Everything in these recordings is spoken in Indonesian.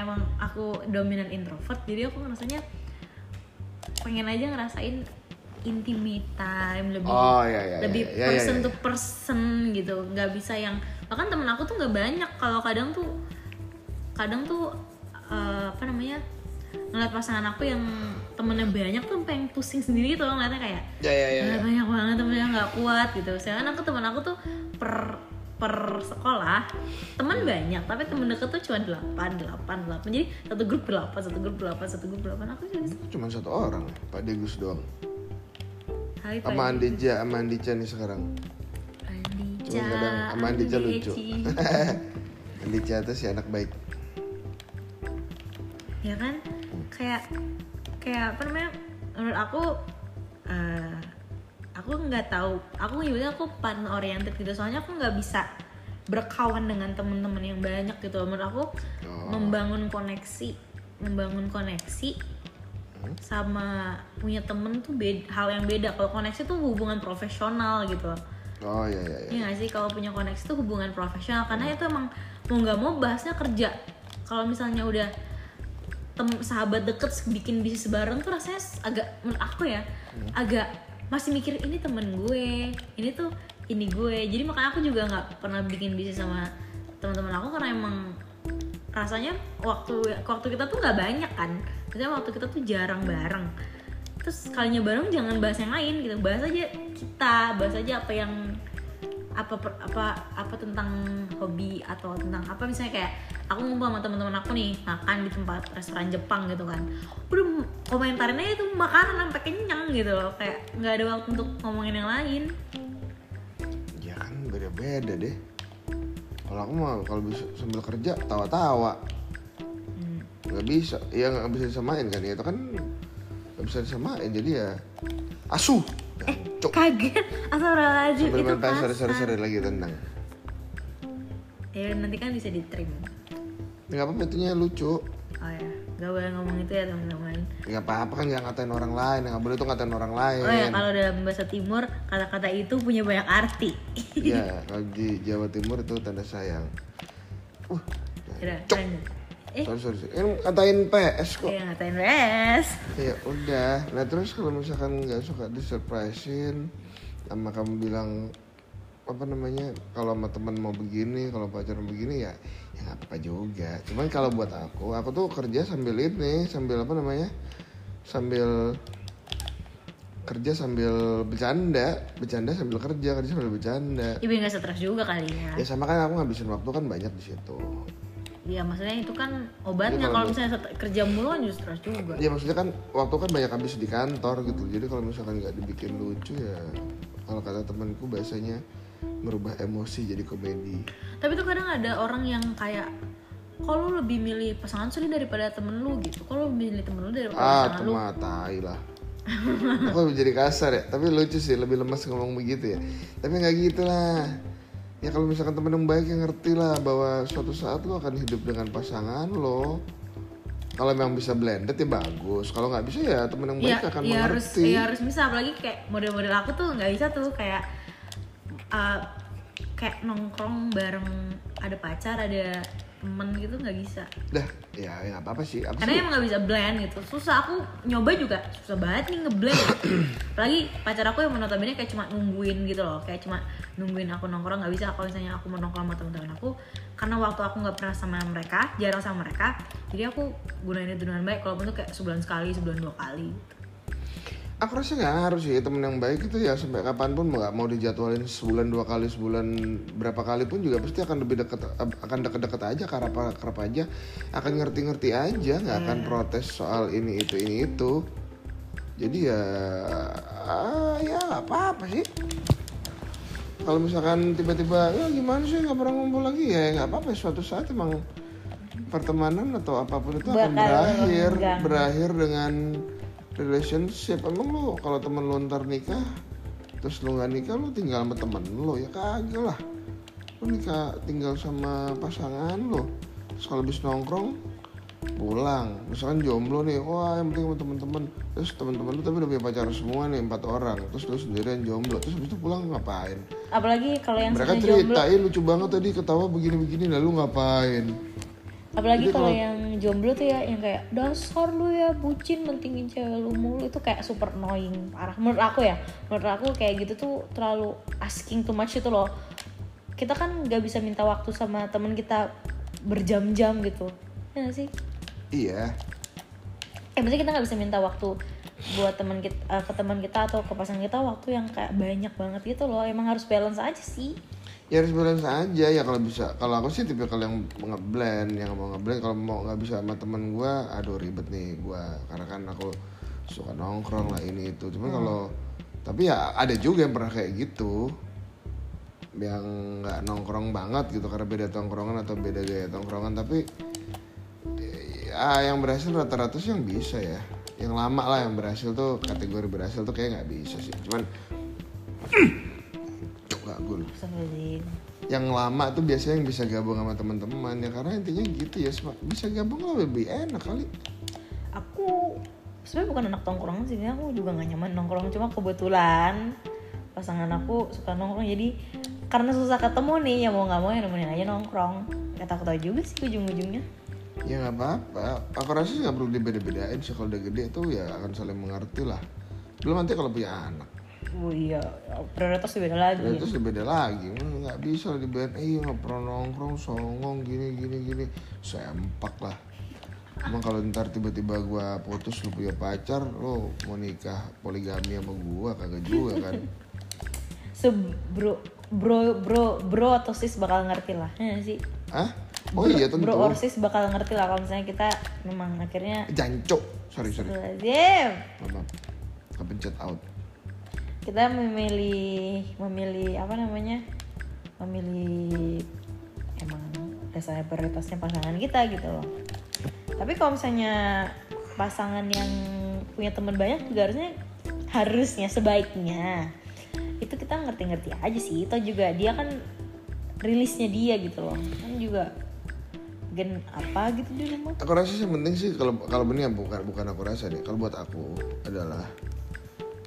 emang aku dominan introvert jadi aku ngerasanya pengen aja ngerasain intimate time lebih Oh, iya, iya, lebih iya, iya, person iya, iya. to person gitu nggak bisa yang bahkan temen aku tuh nggak banyak kalau kadang tuh kadang tuh eh, apa namanya ngeliat pasangan aku yang temennya banyak tuh pengen pusing sendiri gitu loh ngeliatnya kayak Ya ya ya. "Ah, ya. banyak banget temennya nggak kuat gitu sedangkan aku temen aku tuh per per sekolah teman banyak tapi temen deket tuh cuma delapan delapan delapan jadi satu grup delapan satu grup delapan satu grup delapan aku Cuma satu orang, Pak Degus doang. Hai Pak Sama. Andija, sama Andija nih sekarang. Andija Cuma kadang sama Andija lucu. Andija tuh si anak baik. ya kan kayak kayak apa namanya menurut aku eh, aku nggak tahu. Aku nyebutnya aku pan oriented gitu. Soalnya aku nggak bisa berkawan dengan teman-teman yang banyak gitu. Menurut aku Oh. membangun koneksi membangun koneksi Hmm? sama punya temen tuh beda, hal yang beda. Kalau koneksi tuh hubungan profesional gitu. Oh iya iya iya. Gak sih? Kalau punya koneksi itu hubungan profesional. Karena itu emang mau nggak mau bahasnya kerja. Kalau misalnya udah tem sahabat deket bikin bisnis bareng tuh rasanya agak menurut aku ya agak masih mikir ini temen gue, ini tuh ini gue. Jadi makanya aku juga nggak pernah bikin bisnis sama teman-teman aku karena emang rasanya waktu waktu kita tuh nggak banyak kan. Maksudnya waktu kita tuh jarang bareng terus kalinya bareng jangan bahas yang lain gitu bahas aja kita bahas aja apa yang apa apa apa tentang hobi atau tentang apa misalnya kayak aku ngumpul sama teman-teman aku nih makan di tempat restoran Jepang gitu kan udah komentarin aja itu makanan sampai kenyang gitu loh kayak nggak ada waktu untuk ngomongin yang lain Ya kan beda-beda deh. Kalau aku mah kalau bisa sambil kerja tawa-tawa. Hmm. nggak bisa ya nggak bisa disamain kan ya itu kan nggak bisa disamain jadi ya asuh cok kaget. Asal sambil itu main sore kasar sore lagi tendang. Ya nanti kan bisa di trim nggak apa-apa itunya lucu. Oh ya. Nggak boleh ngomong itu ya teman-teman. Nggak apa-apa kan nggak ngatain orang lain. Nggak boleh tuh ngatain orang lain. Oh ya kalau dalam bahasa timur kata-kata itu punya banyak arti. Iya, kalau di Jawa Timur itu tanda sayang. Uh Udah. Eh, sorry sorry ini ngatain PS kok. Ya ngatain res. ya udah. Nah terus kalau misalkan nggak suka disurprisein sama kamu bilang apa namanya kalau sama teman mau begini kalau pacaran begini ya ya nggak apa-apa juga. Cuman kalau buat aku aku tuh kerja sambil ini sambil apa namanya sambil kerja sambil bercanda bercanda sambil kerja kerja sambil bercanda. Biar nggak stres juga kali ya. ya sama kan aku ngabisin waktu kan banyak di situ Iya maksudnya itu kan obatnya. Jadi kalau misalnya kerja mulu kan justru stres juga. ya maksudnya kan waktu kan banyak habis di kantor gitu. Jadi kalau misalkan nggak dibikin lucu ya kalau kata temanku biasanya merubah emosi jadi komedi. Tapi tuh kadang ada orang yang kayak kalau lu lebih milih pasangan sendiri daripada temen lu? gitu. Kalau lu milih temen lu daripada ah pasangan lu. mah tai lah. Aku jadi kasar ya. Tapi lucu sih lebih lemas ngomong begitu ya. Tapi nggak gitu lah ya kalau misalkan temen yang baik yang ngerti lah bahwa suatu saat lo akan hidup dengan pasangan lo. Kalau memang bisa blended ya bagus. Kalau nggak bisa ya temen yang baik Iya, akan harus mengerti. iya harus bisa. Apalagi kayak model-model aku tuh nggak bisa tuh. Kayak uh, kayak nongkrong bareng ada pacar ada temen gitu nggak bisa. Dah ya ya nggak apa-apa sih apa karena sih? emang nggak bisa blend gitu. Susah aku nyoba juga susah banget nih ngeblend. Apalagi pacar aku yang notabene kayak cuma nungguin gitu loh kayak cuma nungguin aku nongkrong nggak bisa kalau misalnya aku mau nongkrong sama teman-teman aku. Karena waktu aku nggak pernah sama mereka jarang sama mereka jadi aku gunain itu dengan baik kalaupun tuh kayak sebulan sekali sebulan dua kali Aku rasa nggak ngaruh sih temen yang baik itu ya sampai kapan pun nggak mau dijadwalin sebulan dua kali sebulan berapa kali pun juga pasti akan lebih deket akan deket-deket aja kerap kerap aja. Akan ngerti-ngerti aja nggak akan protes soal ini itu ini itu. Jadi ya ah, ya nggak apa-apa sih. Kalau misalkan tiba-tiba ya gimana sih nggak pernah ngumpul lagi? Ya nggak apa-apa suatu saat emang pertemanan atau apa pun itu akan Bakal berakhir renggang. berakhir dengan relationship. Emang lu kalau temen lu ntar nikah terus lu nggak nikah lu tinggal sama temen lu. Ya kagak lah. Lu nikah tinggal sama pasangan lu. Terus kalau habis nongkrong pulang. Misalkan jomblo nih wah yang penting sama temen-temen. Terus temen-temen lu tapi udah punya pacar semua nih empat orang. Terus lu sendirian jomblo. Terus habis itu pulang ngapain? Apalagi kalau yang mereka sengaja jomblo. ceritain lucu banget tadi ketawa begini-begini lalu ngapain apalagi kalau yang jomblo tuh ya yang kayak dasar lu ya bucin mentingin cewek lu mulu. Itu kayak super annoying parah. Menurut aku ya menurut aku kayak gitu tuh terlalu asking too much itu loh. Kita kan nggak bisa minta waktu sama teman kita berjam-jam gitu. Ya nggak sih? Iya. Eh maksudnya kita nggak bisa minta waktu buat teman kita eh, ke teman kita atau ke pasangan kita waktu yang kayak banyak banget gitu loh. Emang harus balance aja sih ya harus balance aja. Ya kalau bisa kalau aku sih tipe kalau yang ngeblend yang mau ngeblend. Kalau mau nggak bisa sama temen gue aduh ribet nih gue karena kan aku suka nongkrong lah ini itu. Cuman kalau tapi ya ada juga yang pernah kayak gitu. Yang nggak nongkrong banget gitu karena beda tongkrongan atau beda gaya tongkrongan. Tapi ya yang berhasil rata-rata sih yang bisa ya. Yang lama lah yang berhasil tuh kategori berhasil tuh kayak nggak bisa sih. Cuman Astagfirullahaladzim. yang lama tuh biasanya yang bisa gabung sama teman-teman ya karena intinya gitu ya bisa gabung lah lebih enak kali. Aku sebenarnya bukan anak tongkrongan sih aku juga gak nyaman nongkrong. Cuma kebetulan pasangan aku suka nongkrong. Jadi karena susah ketemu nih ya mau nggak mau ya nemenin aja nongkrong. Gak tahu tahu juga sih ujung-ujungnya. Ya nggak apa-apa. Aku rasa sih nggak perlu dibeda-bedain sih. Kalau udah gede tuh ya akan saling mengerti lah. Belum nanti kalau punya anak oh iya prioritas beda lagi. Terus beda lagi. Hmm, nggak bisa lah dibayar. Eh nggak pernah nongkrong songong gini gini gini. Sempak lah. Emang kalau ntar tiba-tiba gua putus lu punya pacar lo mau nikah poligami sama gua kagak juga kan. Se bro bro bro bro atau sis bakal ngerti lah ya sih? Ah oh iya tentu. Bro or sis bakal ngerti lah kalau misalnya kita memang akhirnya jancok sorry sorry. Maaf maaf. kepencet out kita memilih memilih apa namanya? Memilih emang dasarnya prioritasnya pasangan kita gitu loh. Tapi kalau misalnya pasangan yang punya teman banyak juga harusnya harusnya sebaiknya itu kita ngerti-ngerti aja sih. Itu juga dia kan rilisnya dia gitu loh. Kan juga gen apa gitu di rumah aku rasa sih penting sih kalau kalau ini ya bukan bukan aku rasa deh. Kalau buat aku adalah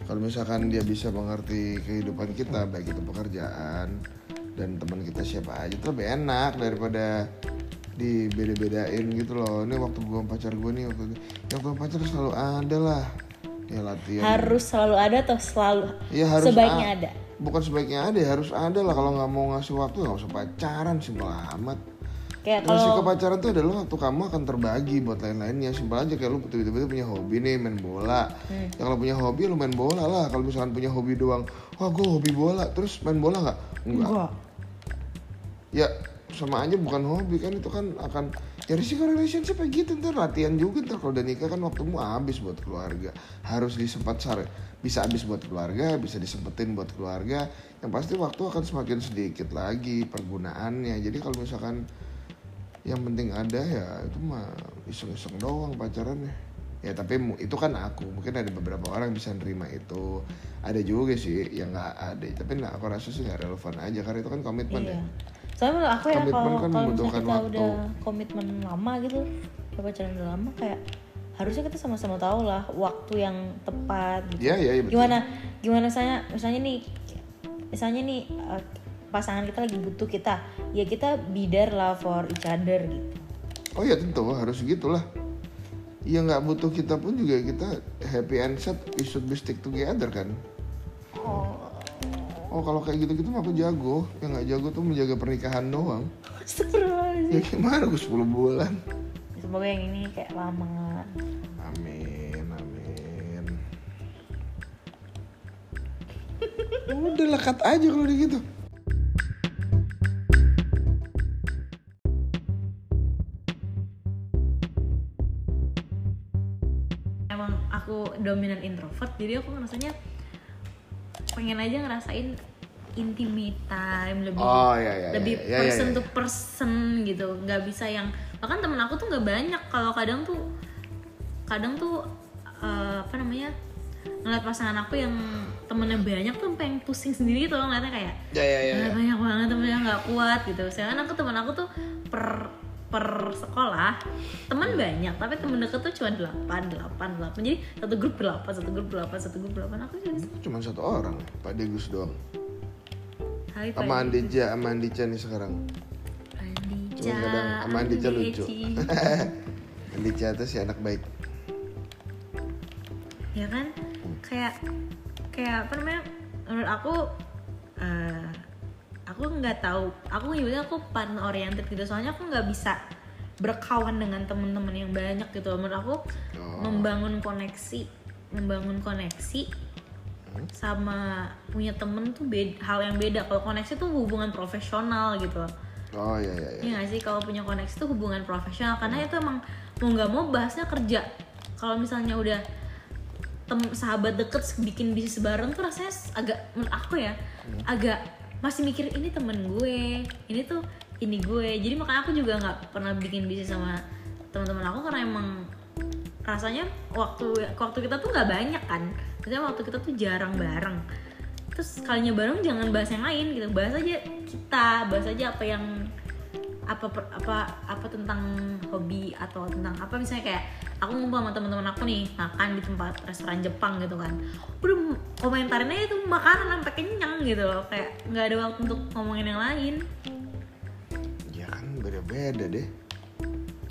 kalau misalkan dia bisa mengerti kehidupan kita baik itu pekerjaan dan teman kita siapa aja itu lebih enak daripada dibeda-bedain gitu loh. Ini waktu gua sama pacar gue nih waktu yang sama pacar selalu ada lah. Ya latihan. Harus selalu ada atau selalu ya harus sebaiknya ada? Bukan sebaiknya ada harus ada lah. Kalau nggak mau ngasih waktu nggak usah pacaran simpel amat kayak Kalau kalau pacaran tuh adalah waktu kamu akan terbagi buat lain-lainnya. Simpel aja kayak lu tiba-tiba punya hobi nih main bola. Hmm. Ya kalau punya hobi lu main bola lah. Kalau misalkan punya hobi doang, wah gue hobi bola, terus main bola nggak? Enggak. enggak Ya sama aja bukan hobi kan itu kan akan ya risiko relationship kayak gitu ntar latihan juga ntar kalau udah nikah kan waktumu habis buat keluarga harus disempat sar bisa habis buat keluarga bisa disempetin buat keluarga yang pasti waktu akan semakin sedikit lagi pergunaannya jadi kalau misalkan yang penting ada ya itu mah iseng-iseng doang pacarannya. Ya tapi itu kan aku. Mungkin ada beberapa orang yang bisa nerima itu. Ada juga sih yang nggak ada. Tapi nah, aku rasa sih nggak relevan aja. Karena itu kan komitmen iya. ya. Soalnya menurut aku ya kalau kan kalau misalnya kita waktu. udah komitmen lama gitu udah pacaran udah lama kayak harusnya kita sama-sama tahu lah waktu yang tepat gitu. Iya iya iya betul. gimana gimana misalnya misalnya nih misalnya nih eh, pasangan kita lagi butuh kita ya kita be there lah for each other gitu Oh ya tentu harus gitulah. Ya nggak butuh kita pun juga kita happy and sad we should be stick together kan. oh Oh kalau kayak gitu-gitu mah aku jago. Yang nggak jago tuh menjaga pernikahan doang. Ya gimana aku 10 bulan. semoga yang ini kayak lama Amin amin. Udah lekat aja kalau gitu. Emang aku dominan introvert jadi aku ngerasanya pengen aja ngerasain intimate time lebih Oh, iya, iya, lebih iya, iya, person iya, to person gitu. Nggak bisa yang bahkan temen aku tuh nggak banyak. Kalau kadang tuh kadang tuh eh, apa namanya ngeliat pasangan aku yang temennya banyak tuh pengen pusing sendiri gitu loh ngeliatnya kayak Ya ya ya. "Ah, banyak banget temennya nggak kuat gitu. Sedangkan aku teman aku tuh per per sekolah teman banyak tapi temen deket tuh cuma delapan delapan delapan. Jadi satu grup delapan satu grup delapan satu grup delapan aku Cuma satu orang, Pak Degus doang. Hai Sama Andija, sama Andija nih sekarang. Andi Andica kadang sama Andica lucu. Eci. Andica tuh si anak baik. Ya kan? Kayak kayak apa namanya? Menurut aku eh, aku nggak tahu. Aku nyebutnya aku partner oriented gitu. Soalnya aku nggak bisa berkawan dengan teman-teman yang banyak gitu. Menurut aku Oh. membangun koneksi membangun koneksi sama punya temen tuh beda, hal yang beda. Kalau koneksi tuh hubungan profesional gitu. Oh iya iya iya. Gak sih? Kalau punya koneksi tuh hubungan profesional. Karena itu emang mau nggak mau bahasnya kerja. Kalau misalnya udah tem sahabat deket bikin bisnis bareng tuh rasanya agak menurut aku ya agak masih mikir ini temen gue, ini tuh ini gue. Jadi makanya aku juga nggak pernah bikin bisnis sama teman-teman aku karena emang rasanya waktu waktu kita tuh nggak banyak kan. Maksudnya waktu kita tuh jarang bareng terus kalinya bareng jangan bahas yang lain gitu bahas aja kita bahas aja apa yang apa apa apa tentang hobi atau tentang apa? Misalnya kayak aku ngumpul sama teman-teman aku nih makan di tempat restoran Jepang gitu kan. Udah komentarin aja itu makanan sampai kenyang gitu loh. Kayak nggak ada waktu untuk ngomongin yang lain. Ya kan beda-beda deh.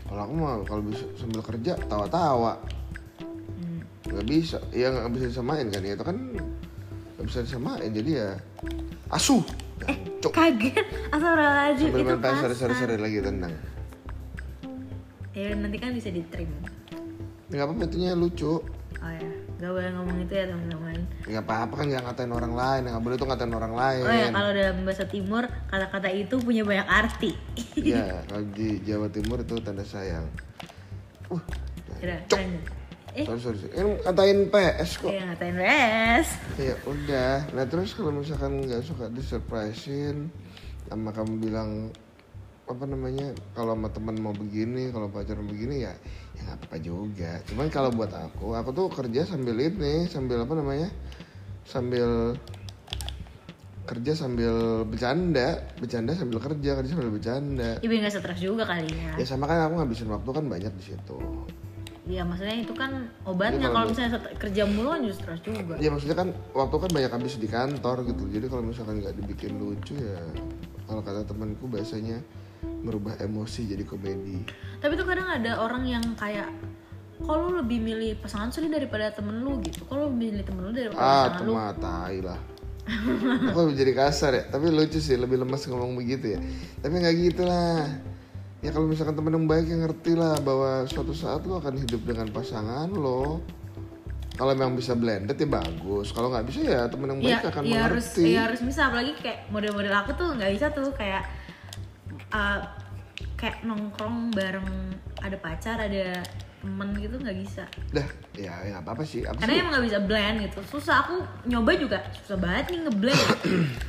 Kalau aku mah kalau bisa sambil kerja tawa-tawa. Hmm. nggak bisa ya nggak bisa disamain kan ya. Itu kan nggak bisa disamain jadi ya asuh Cuk. kaget. Asal aja sambil itu main PS kasar sore-sore lagi tenang ya nanti kan bisa di trim nggak apa-apa itunya lucu. Oh ya. Nggak boleh ngomong itu ya teman-teman. Nggak apa-apa kan jangan ngatain orang lain nggak boleh tuh ngatain orang lain. Oh ya kalau dalam bahasa timur kata-kata itu punya banyak arti. Iya, kalau di Jawa Timur itu tanda sayang. Uh, Udah, Cuk. Eh, sorry sorry. Ini ngatain PS kok. ya ngatain res. Ya udah. Nah terus kalau misalkan nggak suka disurprisein, sama kamu bilang apa namanya kalau sama teman mau begini kalau pacaran begini ya ya nggak apa-apa juga cuman kalau buat aku aku tuh kerja sambil ini sambil apa namanya sambil kerja sambil bercanda bercanda sambil kerja kerja sambil bercanda Ibu nggak stres juga kali ya. ya sama kan aku ngabisin waktu kan banyak di situ Iya maksudnya itu kan obatnya. Jadi kalau misalnya kerja mulu kan justru stres juga. ya maksudnya kan waktu kan banyak habis di kantor gitu. Jadi kalau misalkan nggak dibikin lucu ya kalau kata temanku biasanya merubah emosi jadi komedi. Tapi tuh kadang ada orang yang kayak kalau lebih milih pasangan sendiri daripada temen lu? gitu. Kalau lebih milih temen lu daripada ah pasangan lu. mah tai lah. Aku jadi kasar ya. Tapi lucu sih lebih lemas ngomong begitu ya. Tapi nggak gitu lah ya kalau misalkan temen yang baik yang ngerti lah bahwa suatu saat lo akan hidup dengan pasangan lo. Kalau memang bisa blended ya bagus. Kalau nggak bisa ya temen yang baik Iya, akan harus, mengerti. iya harus bisa. Apalagi kayak model-model aku tuh nggak bisa tuh kayak uh, kayak nongkrong bareng ada pacar ada temen gitu nggak bisa. Dah ya ya apa apa sih. Karena sih? emang nggak bisa blend gitu. Susah aku nyoba juga. Susah banget nih ngeblend.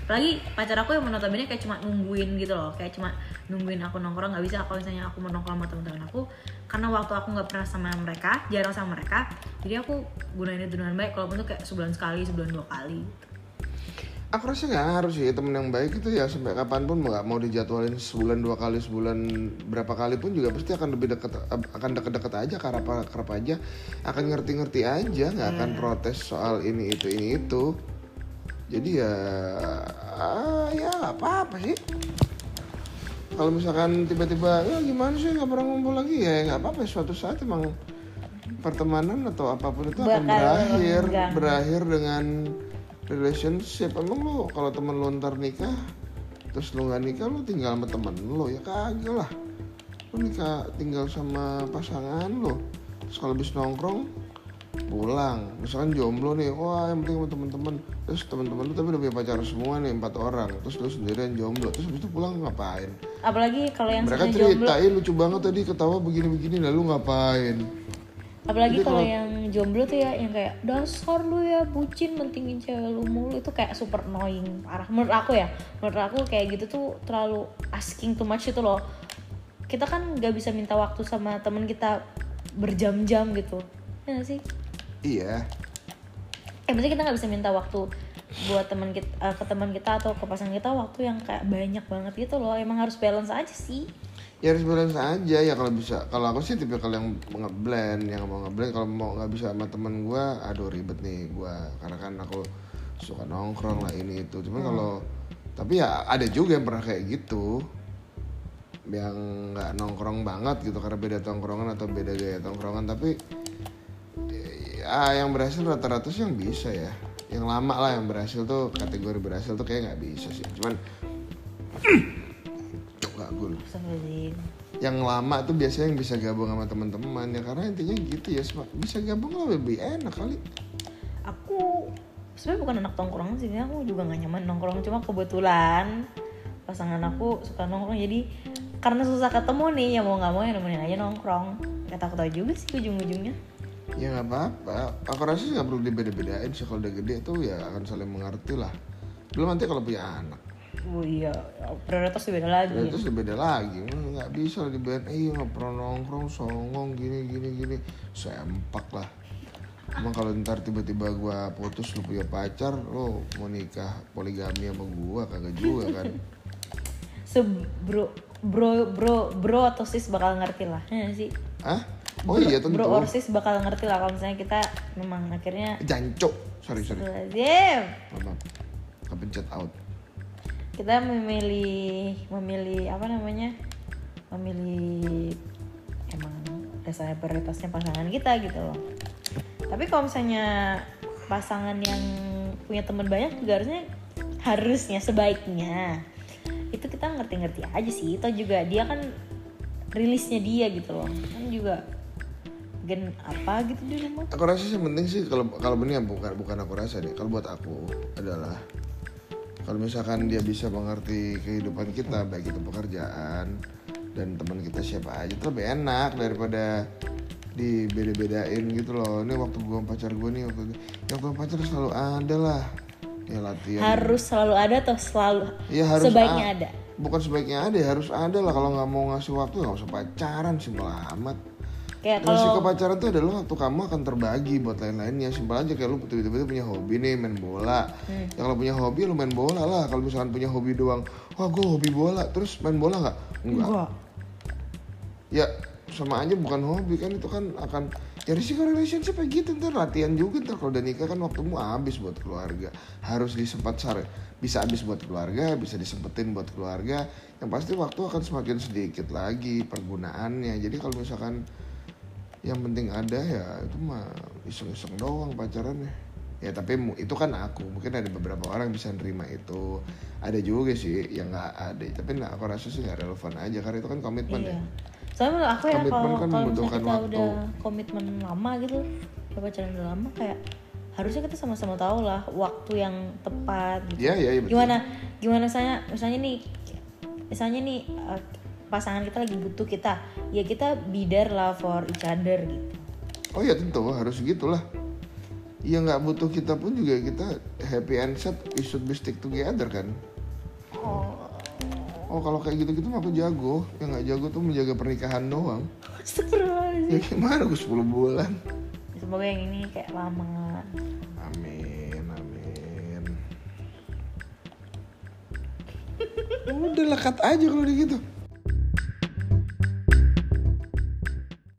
Apalagi pacar aku yang notabene kayak cuma nungguin gitu loh. Kayak cuma nungguin aku nongkrong nggak bisa. Kalau misalnya aku mau nongkrong sama teman-teman aku karena waktu aku nggak pernah sama mereka jarang sama mereka jadi aku gunain itu dengan baik. Kalaupun tuh kayak sebulan sekali sebulan dua kali Aku rasa nggak harus sih temen yang baik itu ya sampai kapan pun nggak mau dijadwalin sebulan dua kali sebulan berapa kali pun juga pasti akan lebih deket akan deket-deket aja kerap kerap aja. Akan ngerti-ngerti aja nggak akan protes soal ini itu ini itu. Jadi ya ah, ya nggak apa-apa sih. Kalau misalkan tiba-tiba ya gimana sih nggak pernah ngumpul lagi? Ya nggak apa-apa suatu saat emang pertemanan atau apa pun itu akan berakhir berakhir dengan relationship. Emang lo kalau temen lo ntar nikah terus lo nggak nikah lo tinggal sama temen lo ya kagak lah. Lo nikah tinggal sama pasangan lo terus kalau habis nongkrong pulang. Misalkan jomblo nih wah yang penting sama temen-temen. Terus temen-temen lu tapi udah punya pacar semua nih empat orang. Terus lu sendirian jomblo. Terus habis itu pulang ngapain? Apalagi kalau yang mereka sudah jomblo ceritain lucu banget tadi ketawa begini-begini lalu ngapain apalagi kalau yang jomblo tuh ya yang kayak dasar lu ya bucin mentingin cewek lu mulu. Itu kayak super annoying parah. Menurut aku ya menurut aku kayak gitu tuh terlalu asking too much itu loh. Kita kan nggak bisa minta waktu sama temen kita berjam-jam gitu. Ya nggak sih? Iya. Eh maksudnya kita nggak bisa minta waktu buat teman kita eh, ke teman kita atau ke pasangan kita waktu yang kayak banyak banget gitu loh. Emang harus balance aja sih ya harus balance aja. Ya kalau bisa kalau aku sih tipe kalau yang ngeblend yang mau ngeblend. Kalau mau nggak bisa sama temen gue aduh ribet nih gue karena kan aku suka nongkrong lah ini itu. Cuman kalau tapi ya ada juga yang pernah kayak gitu. Yang nggak nongkrong banget gitu karena beda tongkrongan atau beda gaya tongkrongan. Tapi ya yang berhasil rata-rata sih yang bisa ya. Yang lama lah yang berhasil tuh kategori berhasil tuh kayak nggak bisa sih. Cuman Astagfirullahaladzim. yang lama tuh biasanya yang bisa gabung sama teman-teman ya karena intinya gitu ya bisa gabung lah lebih enak kali Aku sebenarnya bukan anak tongkrong sih, aku juga gak nyaman nongkrong. Cuma kebetulan pasangan aku suka nongkrong, jadi karena susah ketemu nih, ya mau nggak mau ya nemenin aja nongkrong. Kata aku tahu juga sih ujung-ujungnya. ya nggak apa-apa aku rasa sih nggak perlu dibeda-bedain sih kalau udah gede tuh ya akan saling mengerti lah belum nanti kalau punya anak Oh iya, prioritas beda lagi. Terus beda lagi, Hmm, nggak bisa dibilang, eh nggak pernah nongkrong, songong, gini gini gini, sempak lah. Emang kalau ntar tiba-tiba gua putus lu punya pacar, lo mau nikah poligami sama gua kagak juga kan? Se bro, bro, bro, bro atau sis bakal ngerti lah, ya sih? Hah? Oh iya tentu. Bro or sis bakal ngerti lah kalau misalnya kita memang akhirnya Jancok, sorry sorry, maaf, maaf. kepencet out. Kita memilih memilih apa namanya? Memilih emang dasarnya prioritasnya pasangan kita gitu loh. Tapi kalau misalnya pasangan yang punya teman banyak juga harusnya harusnya sebaiknya itu kita ngerti-ngerti aja sih. Itu juga dia kan rilisnya dia gitu loh. Kan juga gen apa gitu di rumah Aku rasa sih penting sih kalau kalau ini ya bukan bukan aku rasa deh. Kalau buat aku adalah kalau misalkan dia bisa mengerti kehidupan kita baik itu pekerjaan dan teman kita siapa aja itu lebih enak daripada dibeda-bedain gitu loh. Ini waktu gua sama pacar gue nih waktu yang sama pacar selalu ada lah. Ya latihan. harus selalu ada atau selalu Iya harus sebaiknya ada Bukan sebaiknya ada, ya harus ada lah. Kalau nggak mau ngasih waktu nggak usah pacaran simpel amat. Kayak kalau kepacaran tuh adalah waktu kamu akan terbagi buat lain-lainnya. Simpel aja kayak lu tiba-tiba punya hobi nih main bola. Hmm. Ya kalau punya hobi lu main bola lah. Kalau misalkan punya hobi doang, wah gue hobi bola, terus main bola nggak? Enggak. Enggak. Ya sama aja bukan hobi kan itu kan akan ya risiko relationship kayak gitu ntar latihan juga ntar kalau udah nikah kan waktumu habis buat keluarga harus disempat sar bisa habis buat keluarga bisa disempetin buat keluarga yang pasti waktu akan semakin sedikit lagi pergunaannya jadi kalau misalkan yang penting ada ya itu mah iseng-iseng doang pacarannya ya tapi mu- itu kan aku mungkin ada beberapa orang bisa nerima itu ada juga sih yang nggak ada tapi nah, aku rasa sih nggak relevan aja karena itu kan komitmen Iya. ya Soalnya menurut aku ya Komitmen kalau kan kalau misalnya kita waktu. udah komitmen lama gitu, udah pacaran udah lama kayak harusnya kita sama-sama tahu lah waktu yang tepat gitu. Iya iya iya betul. Gimana gimana saya misalnya nih misalnya nih eh, pasangan kita lagi butuh kita, ya kita be there lah for each other gitu. Oh ya tentu harus gitulah. Ya nggak butuh kita pun juga kita happy and sad we should be stick together kan. Oh, Oh kalau kayak gitu-gitu mah aku jago. Yang nggak jago tuh menjaga pernikahan doang. Ya gimana aku 10 bulan. Semoga yang ini kayak lama. Amin amin. Udah lekat aja kalau gitu.